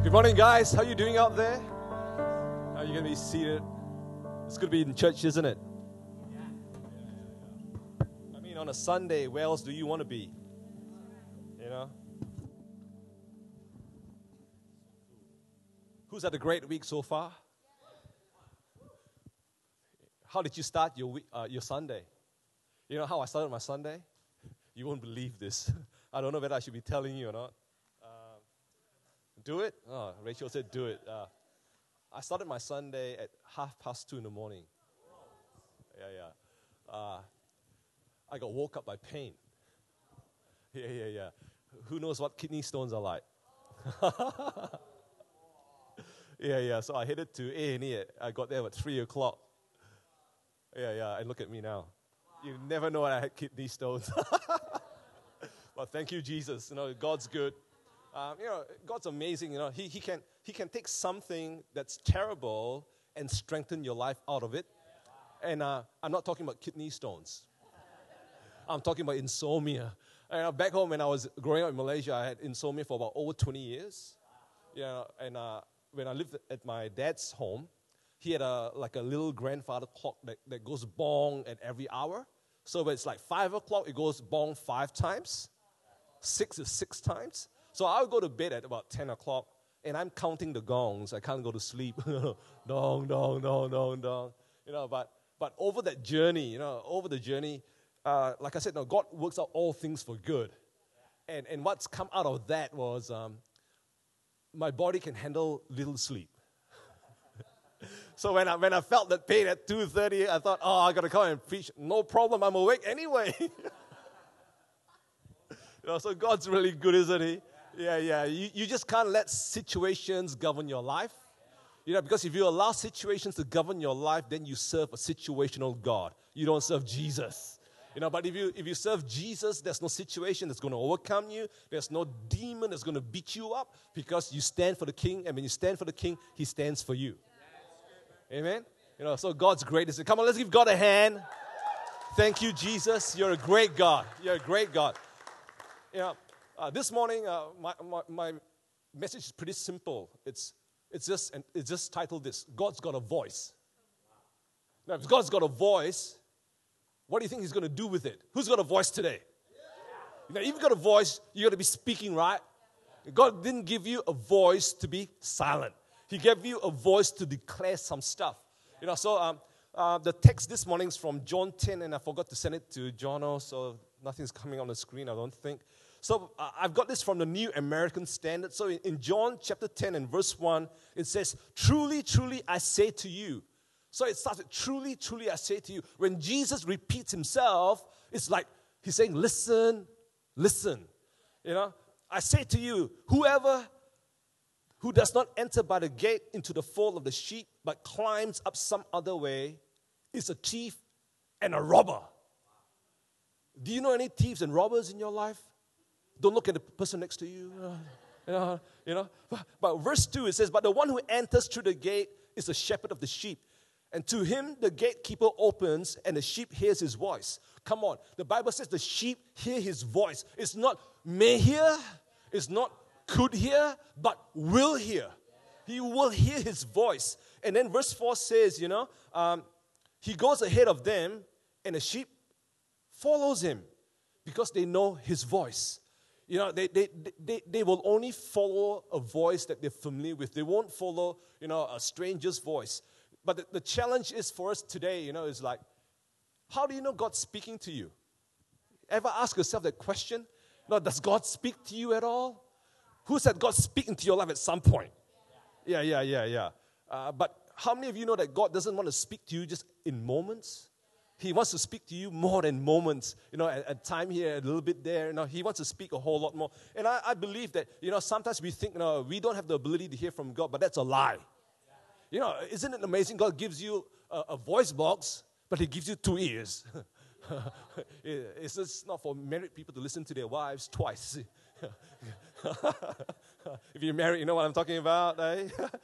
Good morning, guys. How are you doing out there? Are you going to be seated? It's good to be in church, isn't it? I mean, on a Sunday, where else do you want to be? You know? Who's had a great week so far? How did you start your, week, uh, your Sunday? You know how I started my Sunday? You won't believe this. I don't know whether I should be telling you or not. Do it? Oh, Rachel said, do it. Uh, I started my Sunday at half past two in the morning. Yeah, yeah. Uh, I got woke up by pain. Yeah, yeah, yeah. Who knows what kidney stones are like? yeah, yeah. So I headed to A&E. I got there at 3 o'clock. Yeah, yeah. And look at me now. You never know I had kidney stones. but thank you, Jesus. You know, God's good. Um, you know, God's amazing. You know, he, he, can, he can take something that's terrible and strengthen your life out of it. And uh, I'm not talking about kidney stones. I'm talking about insomnia. And back home when I was growing up in Malaysia, I had insomnia for about over 20 years. Yeah, and uh, when I lived at my dad's home, he had a like a little grandfather clock that, that goes bong at every hour. So when it's like five o'clock, it goes bong five times. Six is six times. So I'll go to bed at about 10 o'clock and I'm counting the gongs. I can't go to sleep. dong, dong, dong, dong, dong. You know, but, but over that journey, you know, over the journey, uh, like I said, no, God works out all things for good. And, and what's come out of that was um, my body can handle little sleep. so when I, when I felt that pain at 2.30, I thought, oh, I got to come and preach. No problem, I'm awake anyway. you know, so God's really good, isn't he? Yeah, yeah. You, you just can't let situations govern your life. You know, because if you allow situations to govern your life, then you serve a situational God. You don't serve Jesus. You know, but if you if you serve Jesus, there's no situation that's going to overcome you. There's no demon that's going to beat you up because you stand for the King, and when you stand for the King, He stands for you. Amen. You know, so God's great. Come on, let's give God a hand. Thank you, Jesus. You're a great God. You're a great God. You know, uh, this morning, uh, my, my, my, message is pretty simple. It's, it's, just, and it's just titled this God's got a voice. Now, if God's got a voice, what do you think He's going to do with it? Who's got a voice today? You know, if you've got a voice, you got to be speaking, right? God didn't give you a voice to be silent. He gave you a voice to declare some stuff. You know, so um, uh, the text this morning is from John 10, and I forgot to send it to Jono, so nothing's coming on the screen, I don't think. So uh, I've got this from the New American Standard. So in, in John chapter 10 and verse 1, it says, Truly, truly, I say to you. So it starts with, Truly, truly, I say to you. When Jesus repeats himself, it's like he's saying, Listen, listen. You know, I say to you, whoever who does not enter by the gate into the fold of the sheep, but climbs up some other way, is a thief and a robber. Do you know any thieves and robbers in your life? Don't look at the person next to you. You know, you know. But, but verse 2 it says, But the one who enters through the gate is the shepherd of the sheep. And to him the gatekeeper opens, and the sheep hears his voice. Come on. The Bible says the sheep hear his voice. It's not may hear, it's not could hear, but will hear. He will hear his voice. And then verse 4 says, you know, um, he goes ahead of them, and the sheep follows him because they know his voice. You know, they, they, they, they will only follow a voice that they're familiar with. They won't follow, you know, a stranger's voice. But the, the challenge is for us today, you know, is like, how do you know God's speaking to you? Ever ask yourself that question? No, does God speak to you at all? Who said God's speaking to your life at some point? Yeah, yeah, yeah, yeah. Uh, but how many of you know that God doesn't want to speak to you just in moments? He wants to speak to you more than moments, you know, a, time here, a little bit there. You know, he wants to speak a whole lot more. And I, I believe that, you know, sometimes we think, you know, we don't have the ability to hear from God, but that's a lie. You know, isn't it amazing? God gives you a, a voice box, but He gives you two ears. it's just not for married people to listen to their wives twice. if you're married, you know what I'm talking about. Eh?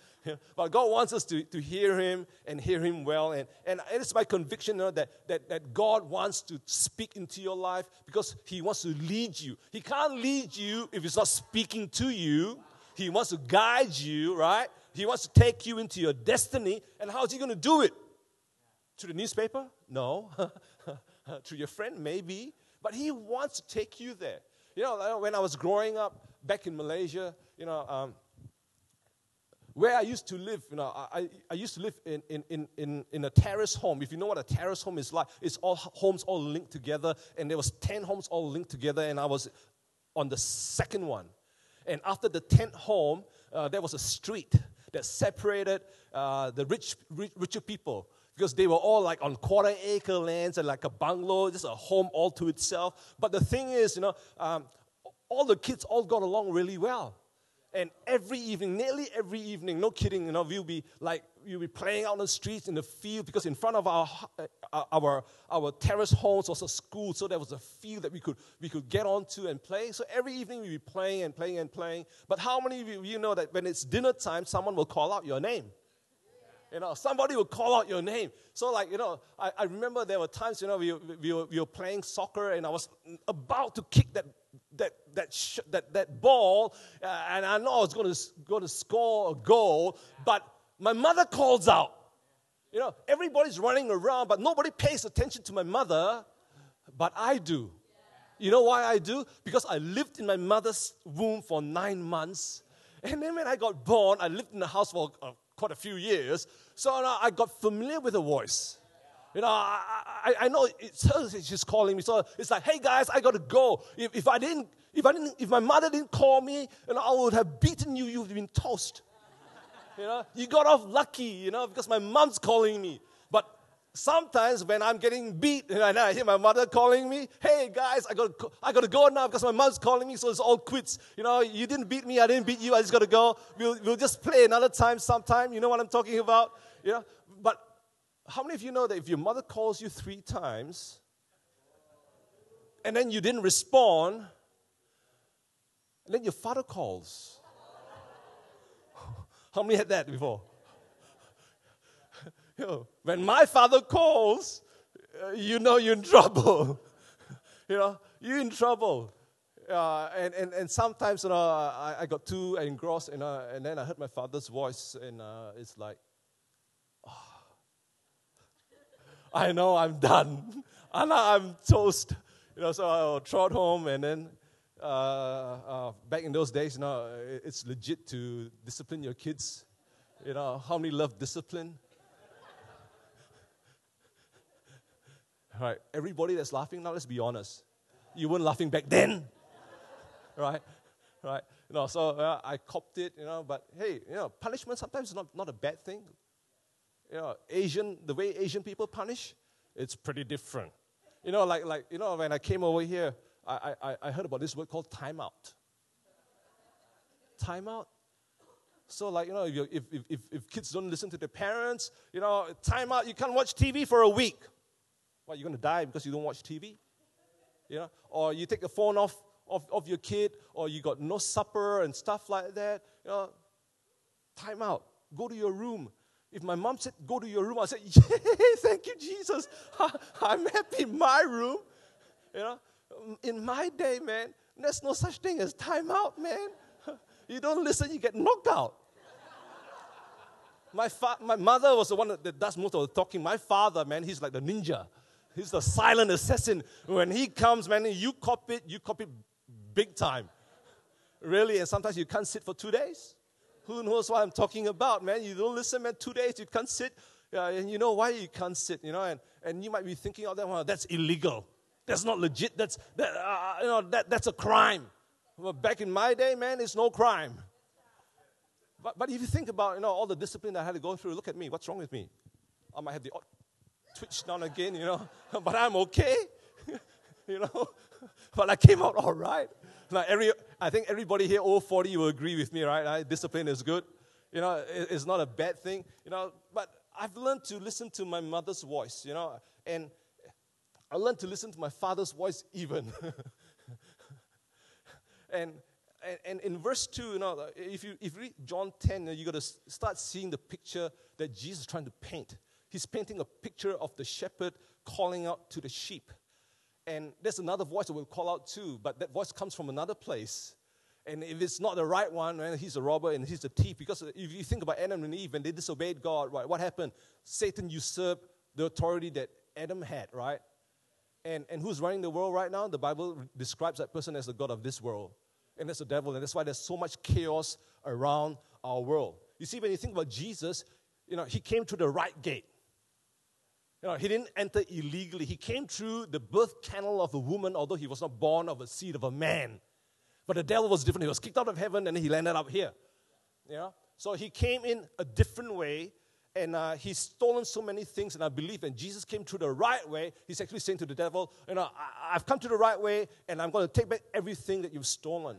but God wants us to, to hear Him and hear Him well. And, and it's my conviction you know, that, that, that God wants to speak into your life because He wants to lead you. He can't lead you if He's not speaking to you. He wants to guide you, right? He wants to take you into your destiny. And how is He going to do it? To the newspaper? No. to your friend? Maybe. But He wants to take you there. You know, when I was growing up back in Malaysia, you know, um, where I used to live, you know, I, I used to live in, in, in, in a terrace home. If you know what a terrace home is like, it's all homes all linked together, and there was 10 homes all linked together, and I was on the second one. And after the 10th home, uh, there was a street that separated uh, the rich, rich, richer people because they were all like on quarter acre lands and like a bungalow, just a home all to itself. But the thing is, you know, um, all the kids all got along really well. And every evening, nearly every evening, no kidding, you know, we'll be like, we'll be playing out on the streets, in the field, because in front of our, uh, our, our terrace homes was a school, so there was a field that we could, we could get onto and play. So every evening we'd be playing and playing and playing. But how many of you know that when it's dinner time, someone will call out your name? You know, somebody will call out your name. So, like, you know, I, I remember there were times, you know, we, we, were, we were playing soccer and I was about to kick that that, that, sh- that, that ball, uh, and I know I was going to, going to score a goal, but my mother calls out. You know, everybody's running around, but nobody pays attention to my mother, but I do. You know why I do? Because I lived in my mother's womb for nine months. And then when I got born, I lived in the house for uh, quite a few years. So I got familiar with the voice. You know, I, I, I know it's she's calling me. So it's like, hey guys, I got to go. If, if I didn't, if I didn't, if my mother didn't call me, know, I would have beaten you. You've been toast. You know, you got off lucky, you know, because my mom's calling me. But sometimes when I'm getting beat and I hear my mother calling me, hey guys, I got I got to go now because my mom's calling me, so it's all quits. You know, you didn't beat me, I didn't beat you, I just got to go. We'll, we'll just play another time sometime. You know what I'm talking about? You know, how many of you know that if your mother calls you three times and then you didn't respond, and then your father calls? How many had that before? you know, when my father calls, uh, you know you're in trouble. you know, you're in trouble. Uh, and, and, and sometimes you know, I, I got too engrossed, and, and then I heard my father's voice, and uh, it's like, I know I'm done. and I'm toast. You know, so I'll trot home and then uh, uh, back in those days, you know, it's legit to discipline your kids. You know, how many love discipline? right, everybody that's laughing now, let's be honest. You weren't laughing back then. right? Right? You know, so uh, I copped it, you know, but hey, you know, punishment sometimes is not, not a bad thing you know, Asian, the way Asian people punish, it's pretty different. You know, like, like you know, when I came over here, I, I, I heard about this word called timeout. Timeout? So, like, you know, if, if, if, if kids don't listen to their parents, you know, timeout, you can't watch TV for a week. What, you're going to die because you don't watch TV? You know, or you take the phone off of, of your kid, or you got no supper and stuff like that. You know, timeout. Go to your room. If my mom said, Go to your room, I said, Yay, thank you, Jesus. I'm happy in my room. You know, in my day, man, there's no such thing as timeout, man. You don't listen, you get knocked out. My, fa- my mother was the one that does most of the talking. My father, man, he's like the ninja. He's the silent assassin. When he comes, man, you copy it, you copy it big time. Really, and sometimes you can't sit for two days. Who knows what I'm talking about, man? You don't listen, man. Two days you can't sit. Uh, and you know why you can't sit, you know? And, and you might be thinking, oh, that, well, that's illegal. That's not legit. That's, that, uh, you know, that, that's a crime. Well, back in my day, man, it's no crime. But, but if you think about you know, all the discipline I had to go through, look at me. What's wrong with me? I might have the twitch down again, you know, but I'm okay, you know. but I came out all right. Like every, I think everybody here, all 40, will agree with me, right? Discipline is good. You know, it, it's not a bad thing. You know, but I've learned to listen to my mother's voice. You know, and I learned to listen to my father's voice even. and, and and in verse 2, you know, if you, if you read John 10, you got to start seeing the picture that Jesus is trying to paint. He's painting a picture of the shepherd calling out to the sheep. And there's another voice that will call out too, but that voice comes from another place. And if it's not the right one, man, he's a robber and he's a thief. Because if you think about Adam and Eve, and they disobeyed God, right, what happened? Satan usurped the authority that Adam had, right? And, and who's running the world right now? The Bible describes that person as the God of this world. And that's the devil. And that's why there's so much chaos around our world. You see, when you think about Jesus, you know, he came through the right gate. You know, he didn't enter illegally. He came through the birth canal of a woman, although he was not born of a seed of a man. But the devil was different. He was kicked out of heaven and he landed up here. Know? So he came in a different way and uh, he's stolen so many things. And I believe when Jesus came through the right way, he's actually saying to the devil, You know, I, have come to the right way and I'm going to take back everything that you've stolen.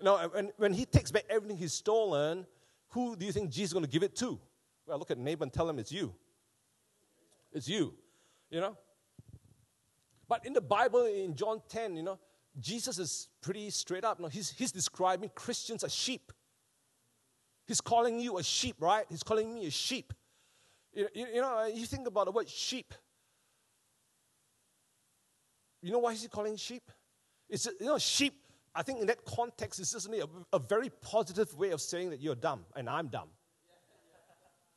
You know, and when he takes back everything he's stolen, who do you think Jesus is going to give it to? Well, look at neighbor and tell him it's you. It's you. You know? But in the Bible, in John 10, you know, Jesus is pretty straight up. No, he's, he's describing Christians as sheep. He's calling you a sheep, right? He's calling me a sheep. You, you, you know, you think about the word sheep. You know why is he calling sheep? It's, you know, sheep, I think in that context, is just a, a very positive way of saying that you're dumb and I'm dumb.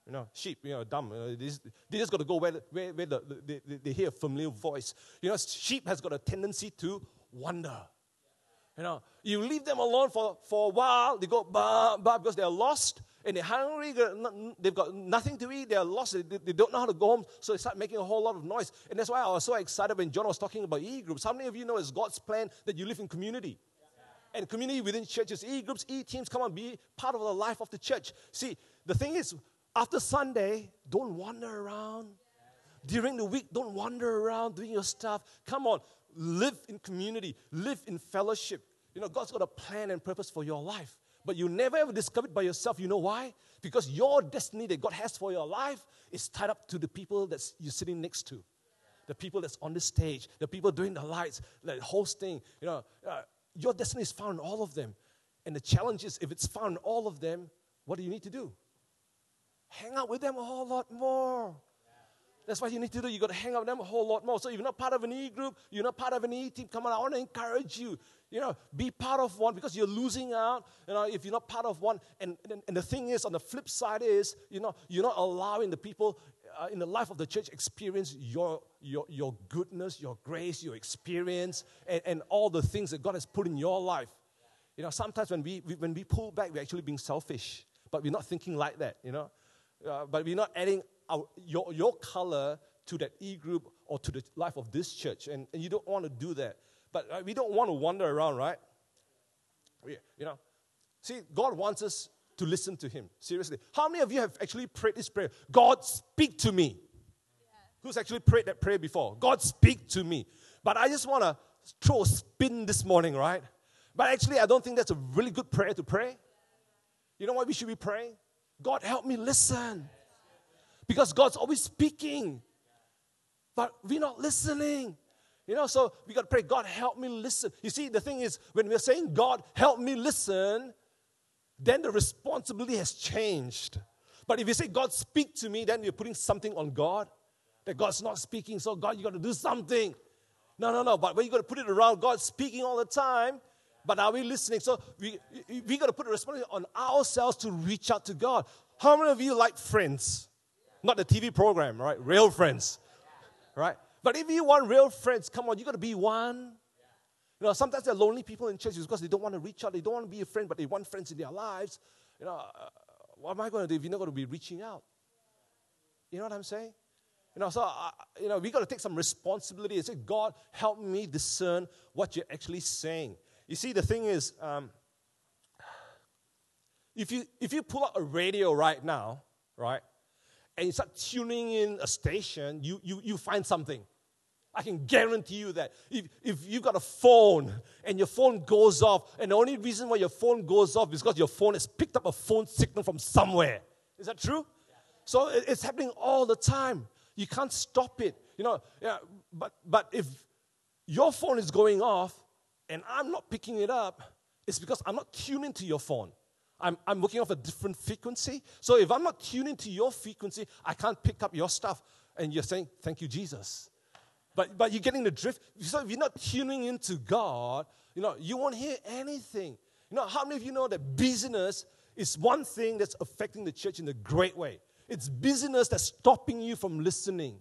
You know, sheep, you know, dumb. You know, they, just, they just got to go where, where, where the, they, they hear a familiar voice. You know, sheep has got a tendency to wander. You know, you leave them alone for, for a while, they go bah, bah, because they're lost and they're hungry, they've got nothing to eat, they're lost, they, they don't know how to go home, so they start making a whole lot of noise. And that's why I was so excited when John was talking about e groups. How many of you know it's God's plan that you live in community? And community within churches, e groups, e teams, come on, be part of the life of the church. See, the thing is, after Sunday, don't wander around. During the week, don't wander around doing your stuff. Come on, live in community, live in fellowship. You know, God's got a plan and purpose for your life. But you never ever discover it by yourself. You know why? Because your destiny that God has for your life is tied up to the people that you're sitting next to. The people that's on the stage, the people doing the lights, the hosting. You know, uh, your destiny is found in all of them. And the challenge is if it's found in all of them, what do you need to do? Hang out with them a whole lot more. That's what you need to do. You got to hang out with them a whole lot more. So if you're not part of an E group, you're not part of an E team, come on, I want to encourage you. You know, be part of one because you're losing out. You know, if you're not part of one. And, and, and the thing is, on the flip side is, you know, you're not allowing the people uh, in the life of the church experience your, your, your goodness, your grace, your experience, and, and all the things that God has put in your life. You know, sometimes when we, we when we pull back, we're actually being selfish, but we're not thinking like that, you know. Uh, but we're not adding our, your, your color to that e group or to the life of this church. And, and you don't want to do that. But uh, we don't want to wander around, right? We, you know, see, God wants us to listen to Him. Seriously. How many of you have actually prayed this prayer? God, speak to me. Yeah. Who's actually prayed that prayer before? God, speak to me. But I just want to throw a spin this morning, right? But actually, I don't think that's a really good prayer to pray. You know what we should be praying? God, help me listen. Because God's always speaking, but we're not listening. You know, so we got to pray, God, help me listen. You see, the thing is, when we're saying, God, help me listen, then the responsibility has changed. But if you say, God, speak to me, then you're putting something on God that God's not speaking. So, God, you got to do something. No, no, no. But when you got to put it around, God's speaking all the time. But are we listening? So we we got to put a responsibility on ourselves to reach out to God. How many of you like friends? Not the TV program, right? Real friends, right? But if you want real friends, come on, you got to be one. You know, sometimes there are lonely people in churches because they don't want to reach out. They don't want to be a friend, but they want friends in their lives. You know, uh, what am I going to do if you're not going to be reaching out? You know what I'm saying? You know, so, uh, you know, we got to take some responsibility and say, God, help me discern what you're actually saying. You see, the thing is, um, if, you, if you pull out a radio right now, right, and you start tuning in a station, you, you, you find something. I can guarantee you that. If, if you've got a phone and your phone goes off, and the only reason why your phone goes off is because your phone has picked up a phone signal from somewhere. Is that true? So it's happening all the time. You can't stop it. You know, yeah, but, but if your phone is going off and I'm not picking it up, it's because I'm not tuning to your phone. I'm, I'm working off a different frequency. So if I'm not tuning to your frequency, I can't pick up your stuff. And you're saying, Thank you, Jesus. But, but you're getting the drift. So if you're not tuning into God, you know, you won't hear anything. You know, how many of you know that busyness is one thing that's affecting the church in a great way? It's busyness that's stopping you from listening.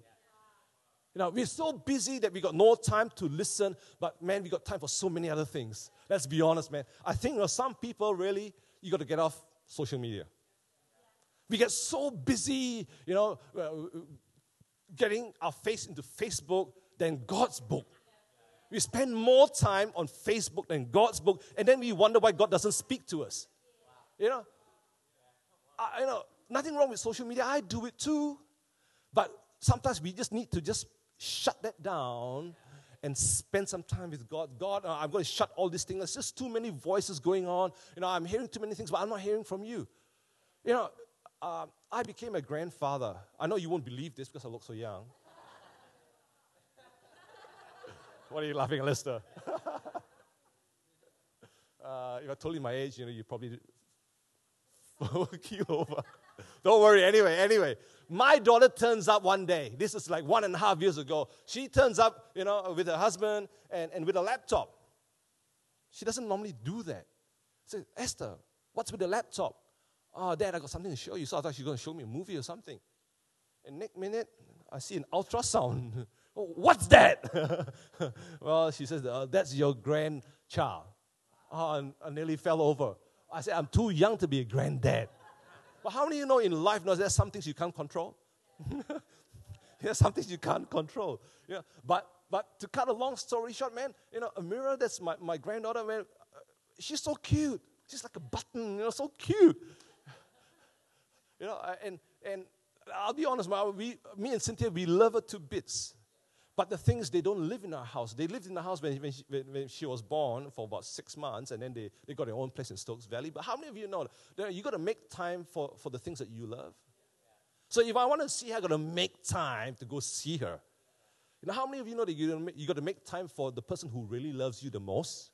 You know, we're so busy that we got no time to listen, but man, we got time for so many other things. Let's be honest, man. I think you know, some people really, you got to get off social media. We get so busy, you know, uh, getting our face into Facebook than God's book. We spend more time on Facebook than God's book, and then we wonder why God doesn't speak to us. You know, I, you know, nothing wrong with social media. I do it too, but sometimes we just need to just shut that down and spend some time with God. God, uh, I'm going to shut all these things. There's just too many voices going on. You know, I'm hearing too many things, but I'm not hearing from you. You know, uh, I became a grandfather. I know you won't believe this because I look so young. what are you laughing, at, Lister? uh, if I told you my age, you know, you probably keel over. Don't worry. Anyway, anyway, my daughter turns up one day. This is like one and a half years ago. She turns up, you know, with her husband and, and with a laptop. She doesn't normally do that. Said, Esther, what's with the laptop? Oh, Dad, I got something to show you. So I thought she was going to show me a movie or something. And next minute, I see an ultrasound. oh, what's that? well, she says, uh, that's your grandchild. Oh, I nearly fell over. I said, I'm too young to be a granddad. But how many of you know in life knows there's some things you can't control? there's some things you can't control. Yeah, but but to cut a long story short, man, you know, Amira, that's my, my granddaughter, man, uh, she's so cute. She's like a button, you know, so cute. You know, and, and I'll be honest, man, we, me and Cynthia, we love her to bits. But the things, they don't live in our house. They lived in the house when, when, she, when she was born for about six months, and then they, they got their own place in Stokes Valley. But how many of you know that you got to make time for, for the things that you love? So if I want to see her, I got to make time to go see her. You know, how many of you know that you, you got to make time for the person who really loves you the most?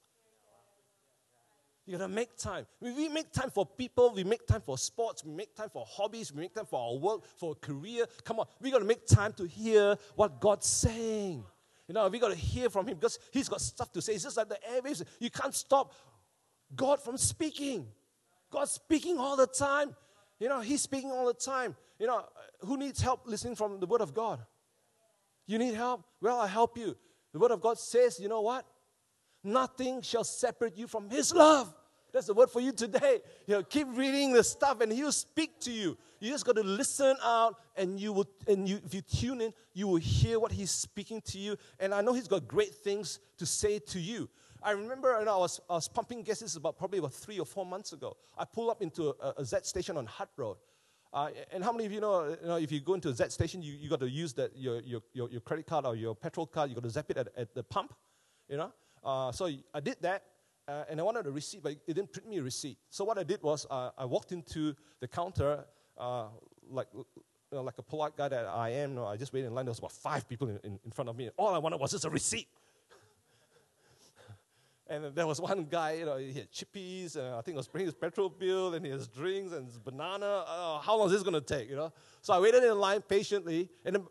You gotta make time. We make time for people, we make time for sports, we make time for hobbies, we make time for our work, for a career. Come on, we gotta make time to hear what God's saying. You know, we gotta hear from Him because He's got stuff to say. It's just like the airwaves. You can't stop God from speaking. God's speaking all the time. You know, He's speaking all the time. You know, who needs help listening from the Word of God? You need help? Well, i help you. The Word of God says, you know what? Nothing shall separate you from His love. That's the word for you today. You know, keep reading the stuff and He'll speak to you. You just got to listen out and you will and you if you tune in, you will hear what He's speaking to you. And I know He's got great things to say to you. I remember you know, I, was, I was pumping gas, this is about probably about three or four months ago. I pulled up into a, a Z station on Hutt Road. Uh, and how many of you know, you know, if you go into a Z station, you, you got to use that, your, your, your, your credit card or your petrol card, you got to zap it at, at the pump, you know? Uh, so I did that, uh, and I wanted a receipt, but it didn't print me a receipt. So what I did was uh, I walked into the counter, uh, like, you know, like a polite guy that I am. You know, I just waited in line. There was about five people in, in, in front of me. And All I wanted was just a receipt. and there was one guy, you know, he had chippies, and I think he was bringing his petrol bill, and his drinks, and his banana. Uh, how long is this going to take, you know? So I waited in line patiently, and then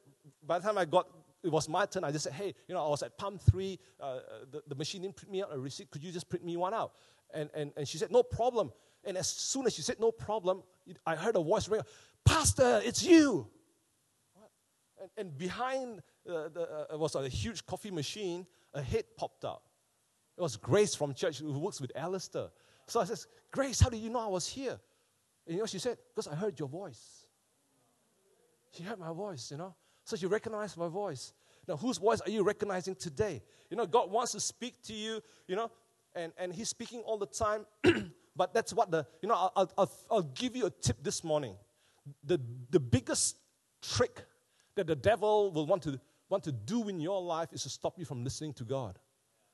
by the time I got it was my turn. I just said, hey, you know, I was at pump three. Uh, the, the machine didn't print me out a receipt. Could you just print me one out? And, and, and she said, no problem. And as soon as she said no problem, I heard a voice ring, Pastor, it's you. And, and behind uh, the, uh, was a huge coffee machine. A head popped out. It was Grace from church who works with Alistair. So I said, Grace, how did you know I was here? And you know, she said, because I heard your voice. She heard my voice, you know. So you recognize my voice. Now, whose voice are you recognizing today? You know, God wants to speak to you, you know, and, and He's speaking all the time. but that's what the, you know, I'll, I'll, I'll give you a tip this morning. The, the biggest trick that the devil will want to, want to do in your life is to stop you from listening to God.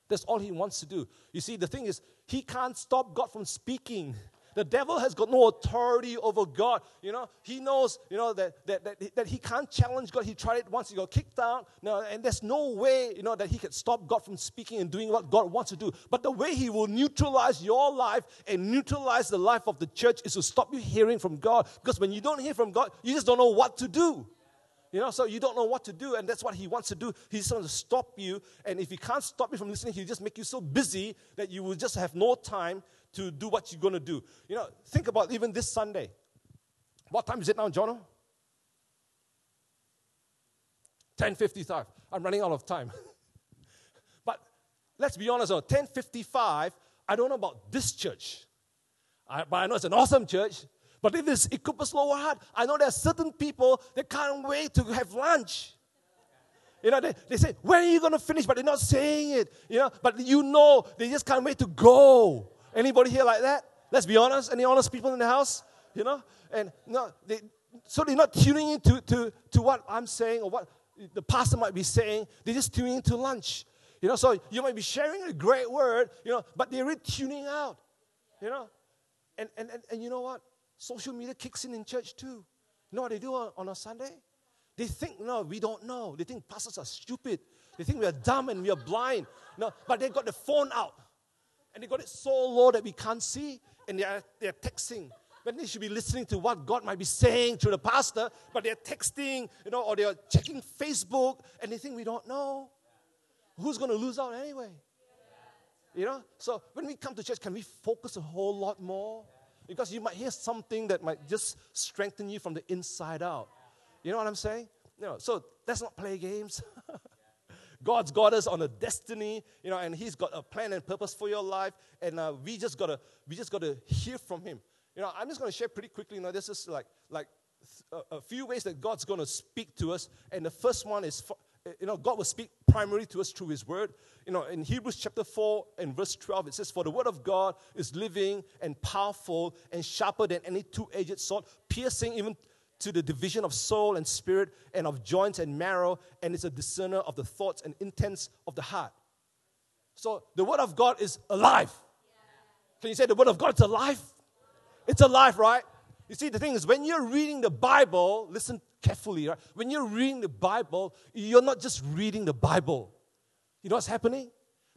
That's all he wants to do. You see, the thing is, he can't stop God from speaking. The devil has got no authority over God. You know, he knows, you know, that, that, that, that he can't challenge God. He tried it once, he got kicked out. No, and there's no way, you know, that he can stop God from speaking and doing what God wants to do. But the way he will neutralize your life and neutralize the life of the church is to stop you hearing from God. Because when you don't hear from God, you just don't know what to do. You know, so you don't know what to do, and that's what he wants to do. He just wants to stop you, and if he can't stop you from listening, he'll just make you so busy that you will just have no time to do what you're going to do. You know, think about even this Sunday. What time is it now, Jono? 10.55. I'm running out of time. but let's be honest, 10.55, I don't know about this church. I, but I know it's an awesome church. But if it's Equippers Lower Hutt, I know there are certain people that can't wait to have lunch. You know, they, they say, when are you going to finish? But they're not saying it. You know, but you know, they just can't wait to go. Anybody here like that? Let's be honest. Any honest people in the house? You know? And no, they, so they're not tuning into to, to what I'm saying or what the pastor might be saying. They're just tuning into lunch. You know, so you might be sharing a great word, you know, but they're really tuning out. You know? And, and, and, and you know what? Social media kicks in in church too. You know what they do on, on a Sunday? They think, no, we don't know. They think pastors are stupid. They think we are dumb and we are blind. No, but they got the phone out. And they got it so low that we can't see. And they are, they are texting. When they should be listening to what God might be saying to the pastor, but they're texting, you know, or they're checking Facebook, and they think we don't know. Who's going to lose out anyway? You know? So when we come to church, can we focus a whole lot more? Because you might hear something that might just strengthen you from the inside out. You know what I'm saying? No, so let's not play games. God's got us on a destiny, you know, and He's got a plan and purpose for your life, and uh, we just gotta we just gotta hear from Him. You know, I'm just gonna share pretty quickly. You know, this is like like a, a few ways that God's gonna speak to us, and the first one is. For, you know, God will speak primarily to us through His Word. You know, in Hebrews chapter 4 and verse 12, it says, For the Word of God is living and powerful and sharper than any two edged sword, piercing even to the division of soul and spirit and of joints and marrow, and is a discerner of the thoughts and intents of the heart. So the Word of God is alive. Can you say the Word of God is alive? It's alive, right? You see, the thing is, when you're reading the Bible, listen carefully, right? When you're reading the Bible, you're not just reading the Bible. You know what's happening?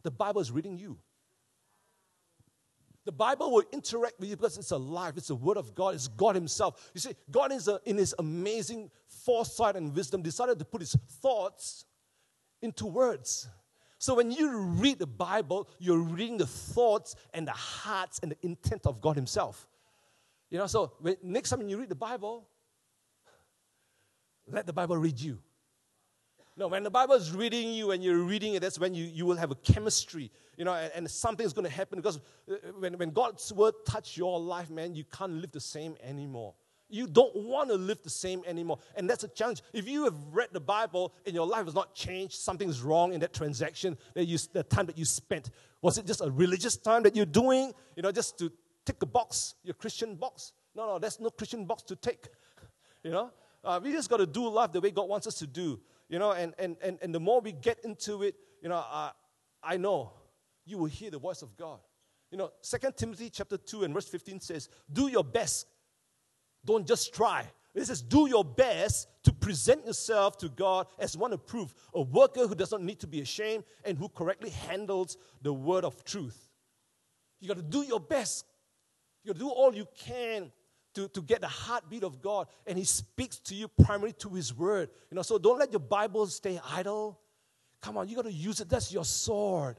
The Bible is reading you. The Bible will interact with you because it's alive. It's the Word of God. It's God Himself. You see, God is a, in His amazing foresight and wisdom decided to put His thoughts into words. So when you read the Bible, you're reading the thoughts and the hearts and the intent of God Himself. You know, so when, next time you read the Bible, let the Bible read you. No, when the Bible is reading you and you're reading it, that's when you, you will have a chemistry, you know, and, and something is going to happen because uh, when, when God's word touch your life, man, you can't live the same anymore. You don't want to live the same anymore. And that's a challenge. If you have read the Bible and your life has not changed, something's wrong in that transaction, that you, the time that you spent. Was it just a religious time that you're doing, you know, just to tick a box, your Christian box? No, no, there's no Christian box to take. You know, uh, we just got to do life the way God wants us to do you know, and, and, and, and the more we get into it, you know, uh, I know you will hear the voice of God. You know, Second Timothy chapter 2 and verse 15 says, Do your best. Don't just try. It says, Do your best to present yourself to God as one approved, a worker who does not need to be ashamed and who correctly handles the word of truth. You got to do your best. You got to do all you can to, to get the heartbeat of God. And He speaks to you primarily to His Word. You know, so don't let your Bible stay idle. Come on, you got to use it. That's your sword.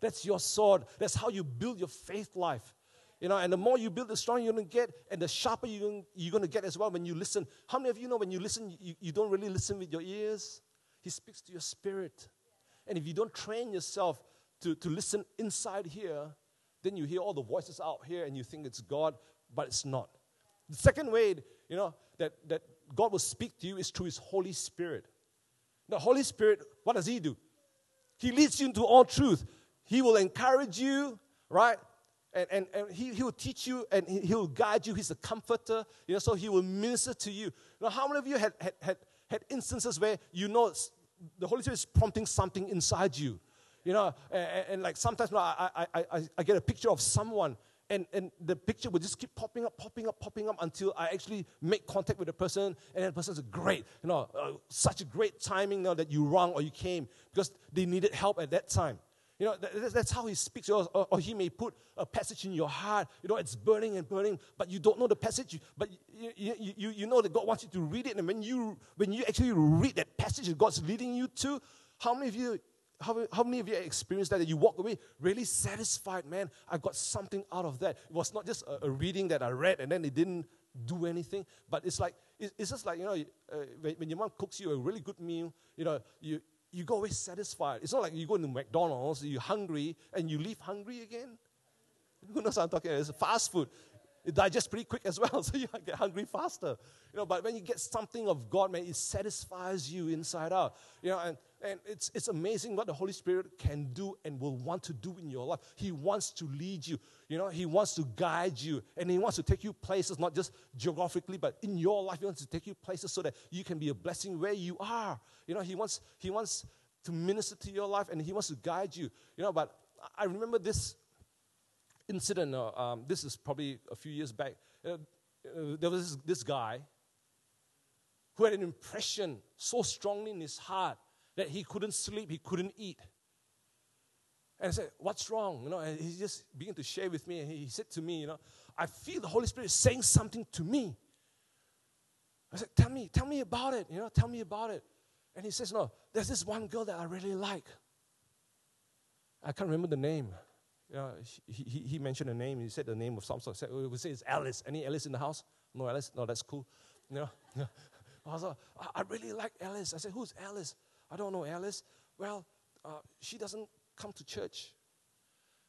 That's your sword. That's how you build your faith life. You know, and the more you build, the stronger you're going to get, and the sharper you're going to get as well when you listen. How many of you know when you listen, you, you don't really listen with your ears? He speaks to your spirit. And if you don't train yourself to, to listen inside here, then you hear all the voices out here and you think it's God, but it's not. The second way, you know, that, that God will speak to you is through His Holy Spirit. The Holy Spirit, what does He do? He leads you into all truth. He will encourage you, right? And, and, and he, he will teach you and he, he will guide you. He's a comforter, you know, so he will minister to you. Now, how many of you had, had, had, had instances where you know the Holy Spirit is prompting something inside you? You know, and, and like sometimes you know, I, I, I, I get a picture of someone and, and the picture would just keep popping up, popping up, popping up until I actually make contact with the person, and the person says, "Great, you know, uh, such a great timing now that you rang or you came because they needed help at that time." You know, that, that's how he speaks. Or, or, or, he may put a passage in your heart. You know, it's burning and burning, but you don't know the passage. But you, you, you, you know that God wants you to read it. And when you, when you actually read that passage that God's leading you to, how many of you how, how many of you experienced that? You walk away really satisfied, man. I got something out of that. It was not just a, a reading that I read and then it didn't do anything, but it's like, it's just like, you know, uh, when, when your mom cooks you a really good meal, you know, you, you go away satisfied. It's not like you go to McDonald's, you're hungry, and you leave hungry again. Who knows what I'm talking about? It's fast food. It digests pretty quick as well, so you get hungry faster. You know, but when you get something of God, man, it satisfies you inside out. You know, and, and it's, it's amazing what the Holy Spirit can do and will want to do in your life. He wants to lead you. You know, He wants to guide you. And He wants to take you places, not just geographically, but in your life. He wants to take you places so that you can be a blessing where you are. You know, He wants, he wants to minister to your life and He wants to guide you. You know, but I remember this incident, uh, um, this is probably a few years back. Uh, uh, there was this, this guy who had an impression so strongly in his heart that he couldn't sleep, he couldn't eat. And I said, What's wrong? You know, and he just began to share with me, and he said to me, You know, I feel the Holy Spirit is saying something to me. I said, Tell me, tell me about it, you know, tell me about it. And he says, No, there's this one girl that I really like. I can't remember the name. You know, he, he, he mentioned a name. He said the name of some sort. Said, oh, we say it's Alice. Any Alice in the house? No Alice? No, that's cool. You know, I was like, I really like Alice. I said, who's Alice? I don't know Alice. Well, uh, she doesn't come to church.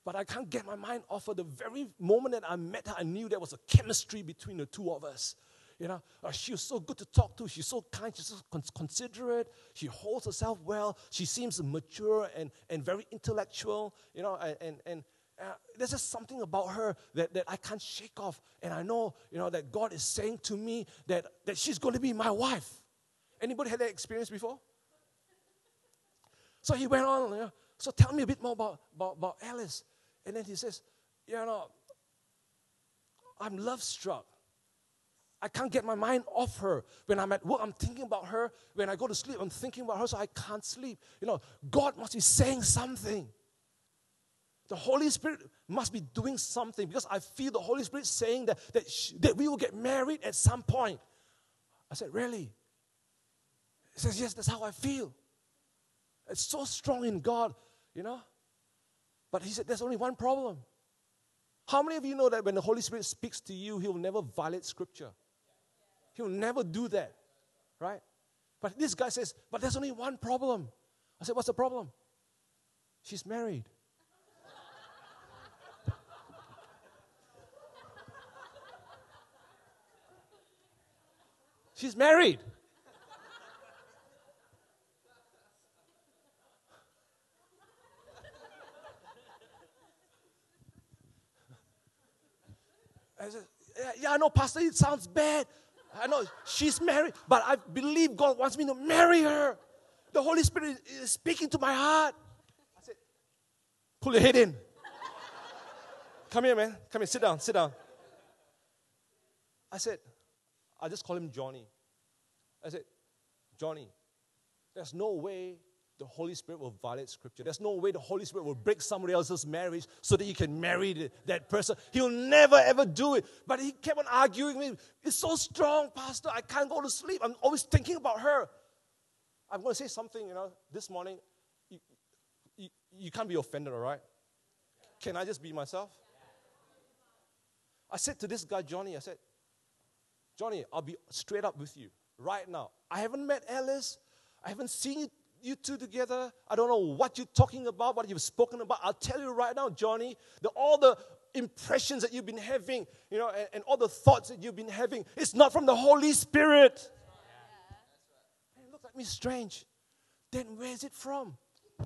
But I can't get my mind off her. The very moment that I met her, I knew there was a chemistry between the two of us. You know, uh, she was so good to talk to. She's so kind. She's so considerate. She holds herself well. She seems mature and, and very intellectual. You know, and, and, uh, there's just something about her that, that I can't shake off. And I know, you know, that God is saying to me that, that she's going to be my wife. Anybody had that experience before? So he went on, you know, so tell me a bit more about, about, about Alice. And then he says, you know, I'm love struck. I can't get my mind off her. When I'm at work, I'm thinking about her. When I go to sleep, I'm thinking about her, so I can't sleep. You know, God must be saying something. The Holy Spirit must be doing something because I feel the Holy Spirit saying that, that, that we will get married at some point. I said, Really? He says, Yes, that's how I feel. It's so strong in God, you know. But he said, There's only one problem. How many of you know that when the Holy Spirit speaks to you, He will never violate Scripture? He will never do that, right? But this guy says, But there's only one problem. I said, What's the problem? She's married. She's married. I said, yeah, I know, Pastor, it sounds bad. I know she's married, but I believe God wants me to marry her. The Holy Spirit is speaking to my heart. I said, pull your head in. Come here, man. Come here. Sit down. Sit down. I said, I just call him Johnny. I said, Johnny, there's no way the Holy Spirit will violate Scripture. There's no way the Holy Spirit will break somebody else's marriage so that you can marry that person. He'll never ever do it. But he kept on arguing with me. It's so strong, Pastor. I can't go to sleep. I'm always thinking about her. I'm going to say something, you know, this morning. You, you, you can't be offended, all right? Can I just be myself? I said to this guy, Johnny, I said, Johnny, I'll be straight up with you right now. I haven't met Alice. I haven't seen you you two together. I don't know what you're talking about, what you've spoken about. I'll tell you right now, Johnny, the, all the impressions that you've been having, you know, and, and all the thoughts that you've been having, it's not from the Holy Spirit. Yeah. It looked at me strange. Then where's it from?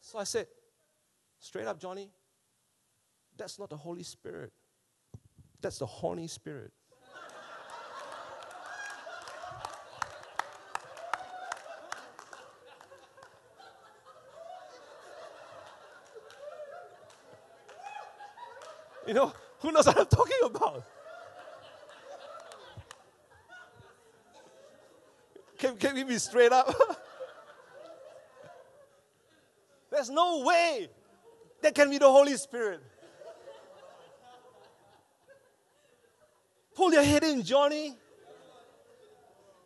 so I said, straight up, Johnny, that's not the Holy Spirit. That's the horny spirit. You know, who knows what I'm talking about? Can, can we be straight up? There's no way that can be the Holy Spirit. Pull your head in, Johnny.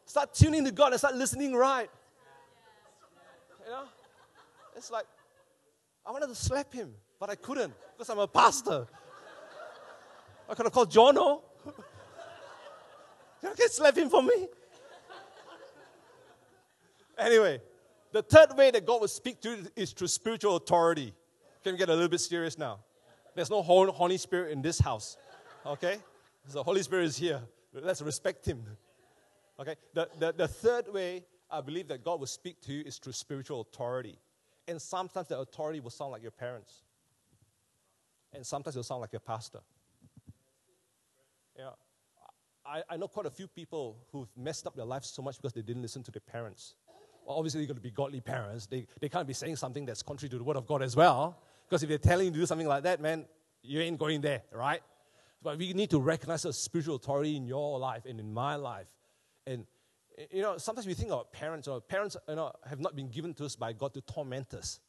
Start tuning to God and start listening right. You know? It's like, I wanted to slap him, but I couldn't because I'm a pastor. I could have called Jono. Oh. you can slap him for me. Anyway, the third way that God will speak to you is through spiritual authority. Can we get a little bit serious now? There's no Holy Spirit in this house. Okay? The Holy Spirit is here. Let's respect him. Okay? The, the, the third way I believe that God will speak to you is through spiritual authority. And sometimes the authority will sound like your parents. And sometimes it will sound like your pastor. Yeah. I, I know quite a few people who've messed up their lives so much because they didn't listen to their parents. Well, obviously, they're going to be godly parents. They, they can't be saying something that's contrary to the word of God as well. Because if they're telling you to do something like that, man, you ain't going there, right? But we need to recognize the spiritual authority in your life and in my life. And, eh, you know, sometimes we think about parents, or parents you know, have not been given to us by God to torment us.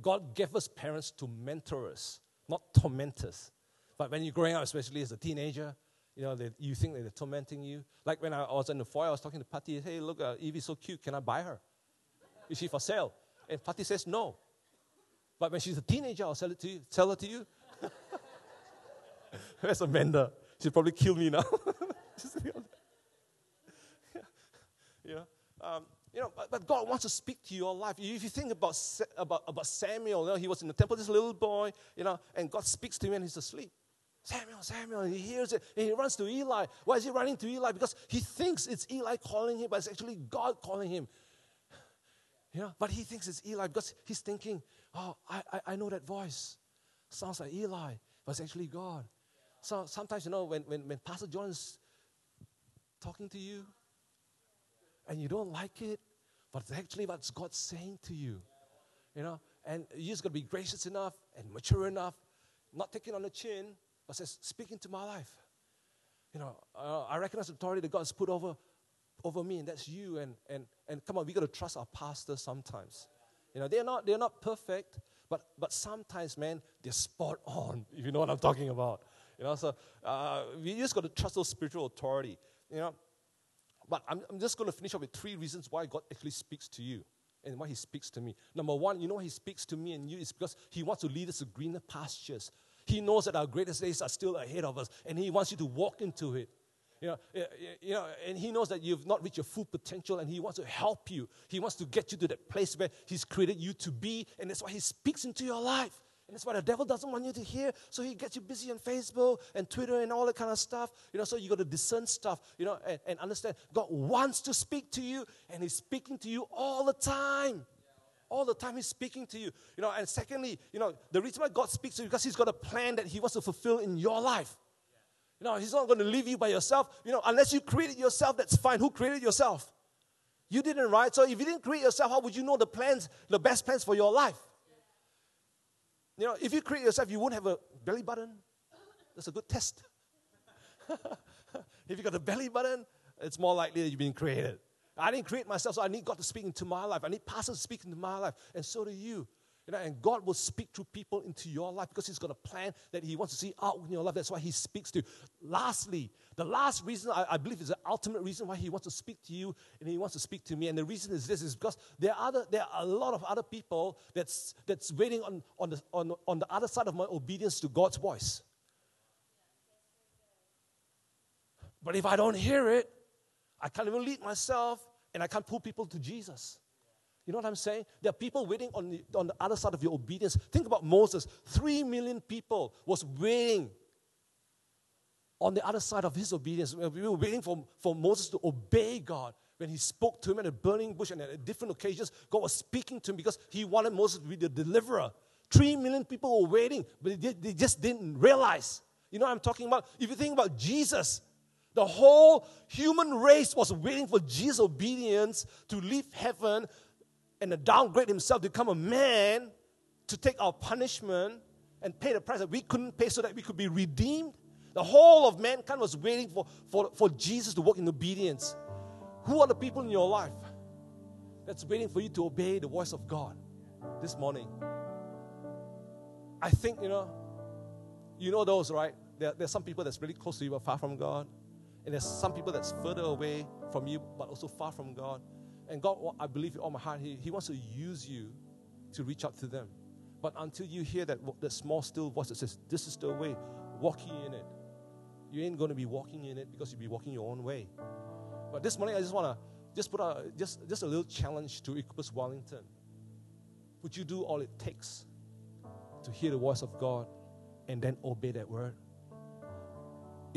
God gave us parents to mentor us, not torment us. But when you're growing up, especially as a teenager, you know, they, you think that they're tormenting you. Like when I was in the foyer, I was talking to Patty, hey, look, uh, Evie's so cute, can I buy her? Is she for sale? And Patty says no. But when she's a teenager, I'll sell it to you, sell her to you. Where's Amanda? She'll probably kill me now. yeah. know, um, you know but, but, God wants to speak to your life. If you think about, about, about Samuel, you know, he was in the temple, this little boy, you know, and God speaks to him and he's asleep. Samuel, Samuel, he hears it and he runs to Eli. Why is he running to Eli? Because he thinks it's Eli calling him, but it's actually God calling him. You know, but he thinks it's Eli because he's thinking, oh, I, I, I know that voice. Sounds like Eli, but it's actually God. So sometimes, you know, when, when, when Pastor John is talking to you and you don't like it, but it's actually what God's saying to you. You know, and you just got to be gracious enough and mature enough, not taking on the chin, but says, speaking to my life. You know, uh, I recognize the authority that God's put over, over me, and that's you. And, and, and come on, we got to trust our pastors sometimes. You know, they're not, they're not perfect, but, but sometimes, man, they're spot on, if you know what I'm talking about. You know, so uh, we just got to trust those spiritual authority. You know, but I'm, I'm just going to finish up with three reasons why God actually speaks to you and why He speaks to me. Number one, you know, He speaks to me and you is because He wants to lead us to greener pastures. He knows that our greatest days are still ahead of us, and He wants you to walk into it. You know, you know, and he knows that you've not reached your full potential and he wants to help you. He wants to get you to that place where he's created you to be, and that's why he speaks into your life. And that's why the devil doesn't want you to hear. So he gets you busy on Facebook and Twitter and all that kind of stuff. You know, so you got to discern stuff, you know, and, and understand God wants to speak to you, and He's speaking to you all the time. All the time He's speaking to you. You know, and secondly, you know, the reason why God speaks to you because He's got a plan that He wants to fulfill in your life. You know, He's not going to leave you by yourself. You know, unless you created yourself, that's fine. Who created yourself? You didn't, right? So if you didn't create yourself, how would you know the plans, the best plans for your life? You know, if you create yourself, you won't have a belly button. That's a good test. if you got a belly button, it's more likely that you've been created. I didn't create myself, so I need God to speak into my life. I need pastors to speak into my life, and so do you. You know, and God will speak through people into your life because He's got a plan that He wants to see out in your life. That's why He speaks to you. Lastly, the last reason I, I, believe is the ultimate reason why He wants to speak to you and He wants to speak to me. And the reason is this is because there are, other, there are a lot of other people that's, that's waiting on, on, the, on, on the other side of my obedience to God's voice. But if I don't hear it, I can't even lead myself and I can't pull people to Jesus. You know what I'm saying? There are people waiting on the, on the other side of your obedience. Think about Moses. Three million people was waiting on the other side of his obedience. We were waiting for, for Moses to obey God. When he spoke to him at a burning bush and at different occasions, God was speaking to him because he wanted Moses to be the deliverer. Three million people were waiting, but they, they just didn't realize. You know what I'm talking about? If you think about Jesus, the whole human race was waiting for Jesus' obedience to leave heaven and to downgrade himself to become a man to take our punishment and pay the price that we couldn't pay so that we could be redeemed. The whole of mankind was waiting for, for, for Jesus to walk in obedience. Who are the people in your life that's waiting for you to obey the voice of God this morning? I think, you know, you know those, right? There, there's some people that's really close to you but far from God. And there's some people that's further away from you but also far from God. And God, I believe in all my heart, He, he wants to use you to reach out to them. But until you hear that, that small, still voice that says, This is the way, walking in it, you ain't going to be walking in it because you'll be walking your own way. But this morning, I just want to just put a, just, just a little challenge to Equippers Wellington. Would you do all it takes to hear the voice of God and then obey that word?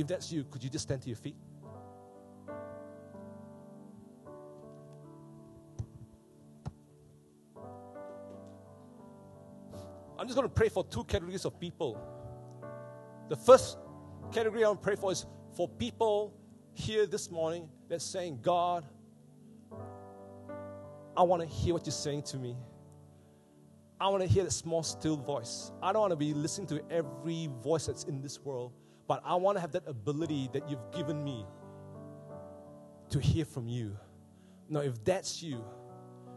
If that's you, could you just stand to your feet? I'm just going to pray for two categories of people. The first category I want to pray for is for people here this morning that's saying, God, I want to hear what you're saying to me. I want to hear the small, still voice. I don't want to be listening to every voice that's in this world, but I want to have that ability that you've given me to hear from you. Now, if that's you,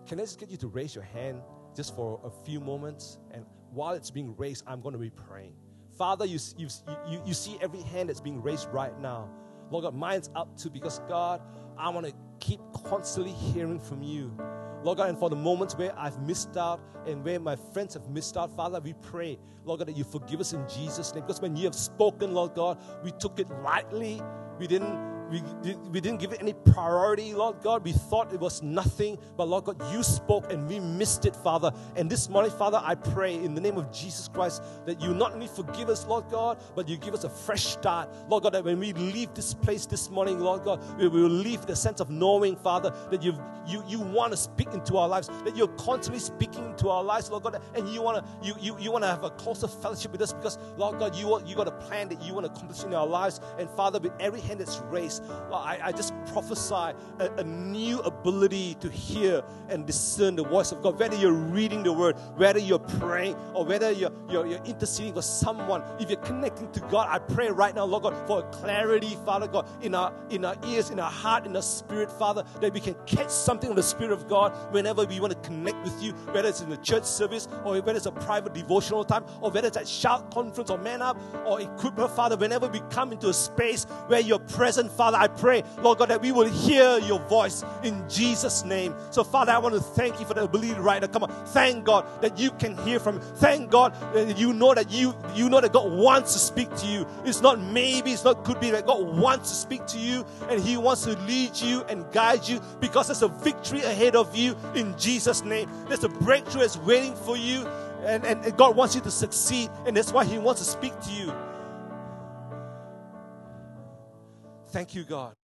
can I just get you to raise your hand just for a few moments? And while it's being raised, I'm going to be praying. Father, you, you, you, you see every hand that's being raised right now. Lord God, mine's up too because God, I want to keep constantly hearing from you. Lord God, and for the moments where I've missed out and where my friends have missed out, Father, we pray, Lord God, that you forgive us in Jesus' name. Because when you have spoken, Lord God, we took it lightly. We didn't we, we didn't give it any priority, Lord God. We thought it was nothing, but Lord God, you spoke and we missed it, Father. And this morning, Father, I pray in the name of Jesus Christ that you not only forgive us, Lord God, but you give us a fresh start, Lord God, that when we leave this place this morning, Lord God, we will leave the sense of knowing, Father, that you you you want to speak into our lives, that you're constantly speaking into our lives, Lord God, and you want to you you, you want to have a closer fellowship with us because, Lord God, you you got a plan that you want to accomplish in our lives, and Father, with every hand that's raised I, I just prophesy a, a new ability to hear and discern the voice of God. Whether you're reading the word, whether you're praying, or whether you're, you're, you're interceding for someone, if you're connecting to God, I pray right now, Lord God, for clarity, Father God, in our in our ears, in our heart, in our spirit, Father, that we can catch something of the Spirit of God whenever we want to connect with you, whether it's in the church service, or whether it's a private devotional time, or whether it's at shout conference or man up or equipment, Father, whenever we come into a space where you're present, Father, I pray, Lord God, that we will hear your voice in Jesus' name. So, Father, I want to thank you for the ability right now. Come on, thank God that you can hear from. Thank God that you know that you you know that God wants to speak to you. It's not maybe, it's not could be that God wants to speak to you and He wants to lead you and guide you because there's a victory ahead of you in Jesus' name. There's a breakthrough that's waiting for you. And, and God wants you to succeed, and that's why He wants to speak to you. Thank you, God.